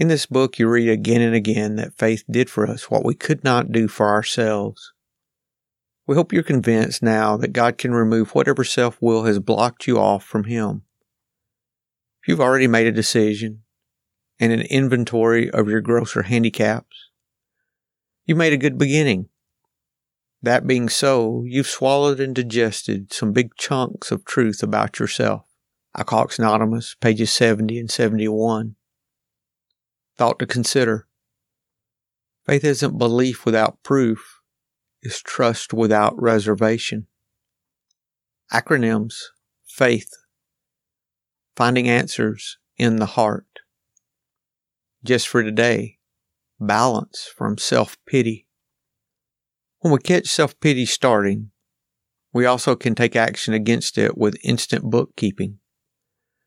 In this book, you read again and again that faith did for us what we could not do for ourselves. We hope you're convinced now that God can remove whatever self will has blocked you off from Him. If you've already made a decision and an inventory of your grosser handicaps, you made a good beginning. That being so, you've swallowed and digested some big chunks of truth about yourself. Alcoholics Anonymous, pages 70 and 71 thought to consider. Faith isn't belief without proof, it's trust without reservation. Acronyms Faith, Finding Answers in the Heart. Just for today, balance from self pity. When we catch self pity starting, we also can take action against it with instant bookkeeping.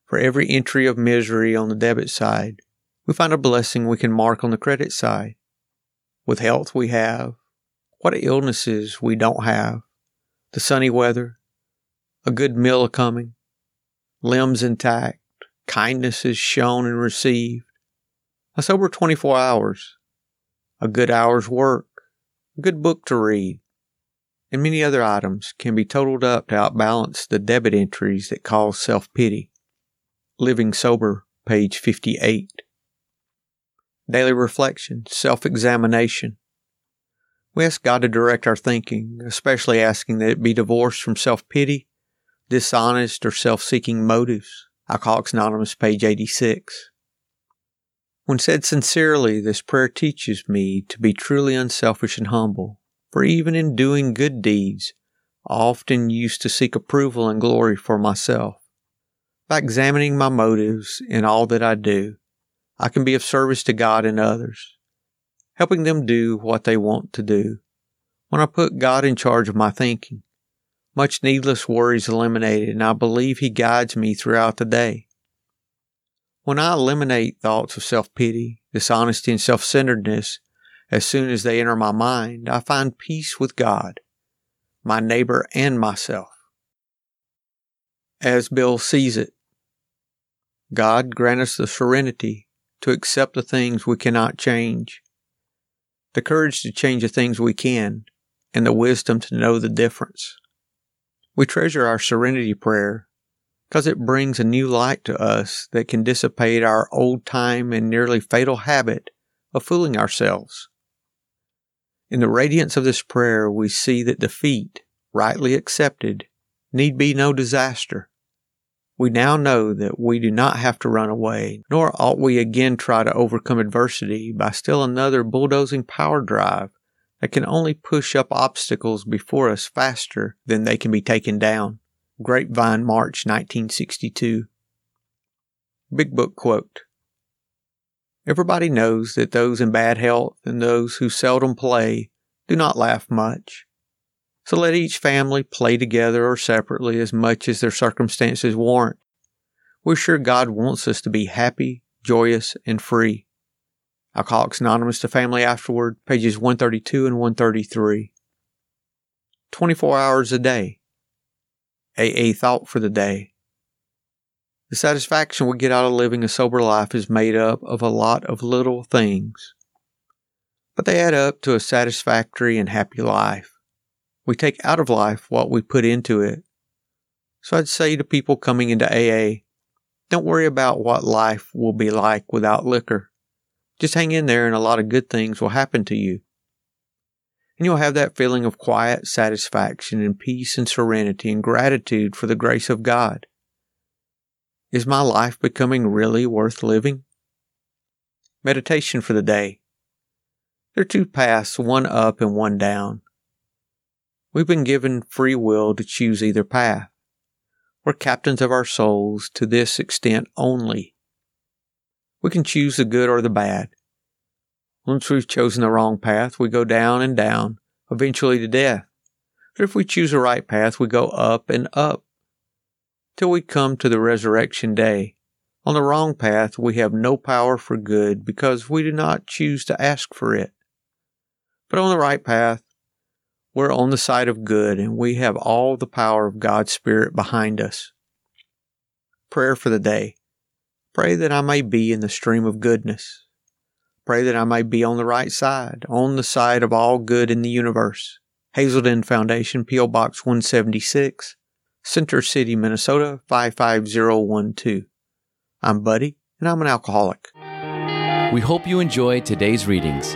For every entry of misery on the debit side, we find a blessing we can mark on the credit side. With health we have, what illnesses we don't have, the sunny weather, a good meal coming, limbs intact, kindness is shown and received, a sober 24 hours, a good hour's work, a good book to read, and many other items can be totaled up to outbalance the debit entries that cause self pity. Living Sober, page 58 daily reflection, self examination. We ask God to direct our thinking, especially asking that it be divorced from self pity, dishonest, or self seeking motives. Alcoholics Anonymous, page 86. When said sincerely, this prayer teaches me to be truly unselfish and humble, for even in doing good deeds, I often used to seek approval and glory for myself. By examining my motives in all that I do, I can be of service to God and others, helping them do what they want to do. When I put God in charge of my thinking, much needless worry is eliminated, and I believe He guides me throughout the day. When I eliminate thoughts of self pity, dishonesty, and self centeredness as soon as they enter my mind, I find peace with God, my neighbor, and myself. As Bill sees it, God grant us the serenity to accept the things we cannot change, the courage to change the things we can, and the wisdom to know the difference. We treasure our serenity prayer because it brings a new light to us that can dissipate our old time and nearly fatal habit of fooling ourselves. In the radiance of this prayer, we see that defeat, rightly accepted, need be no disaster. We now know that we do not have to run away, nor ought we again try to overcome adversity by still another bulldozing power drive that can only push up obstacles before us faster than they can be taken down. Grapevine, March 1962. Big Book Quote Everybody knows that those in bad health and those who seldom play do not laugh much. So let each family play together or separately as much as their circumstances warrant. We're sure God wants us to be happy, joyous, and free. Alcoholics Anonymous to Family Afterward, pages 132 and 133. 24 hours a day. AA thought for the day. The satisfaction we get out of living a sober life is made up of a lot of little things, but they add up to a satisfactory and happy life. We take out of life what we put into it. So I'd say to people coming into AA, don't worry about what life will be like without liquor. Just hang in there and a lot of good things will happen to you. And you'll have that feeling of quiet satisfaction and peace and serenity and gratitude for the grace of God. Is my life becoming really worth living? Meditation for the day. There are two paths, one up and one down. We've been given free will to choose either path. We're captains of our souls to this extent only. We can choose the good or the bad. Once we've chosen the wrong path, we go down and down, eventually to death. But if we choose the right path, we go up and up till we come to the resurrection day. On the wrong path, we have no power for good because we do not choose to ask for it. But on the right path, we're on the side of good and we have all the power of God's Spirit behind us. Prayer for the day. Pray that I may be in the stream of goodness. Pray that I may be on the right side, on the side of all good in the universe. Hazelden Foundation, P.O. Box 176, Center City, Minnesota 55012. I'm Buddy, and I'm an alcoholic. We hope you enjoyed today's readings.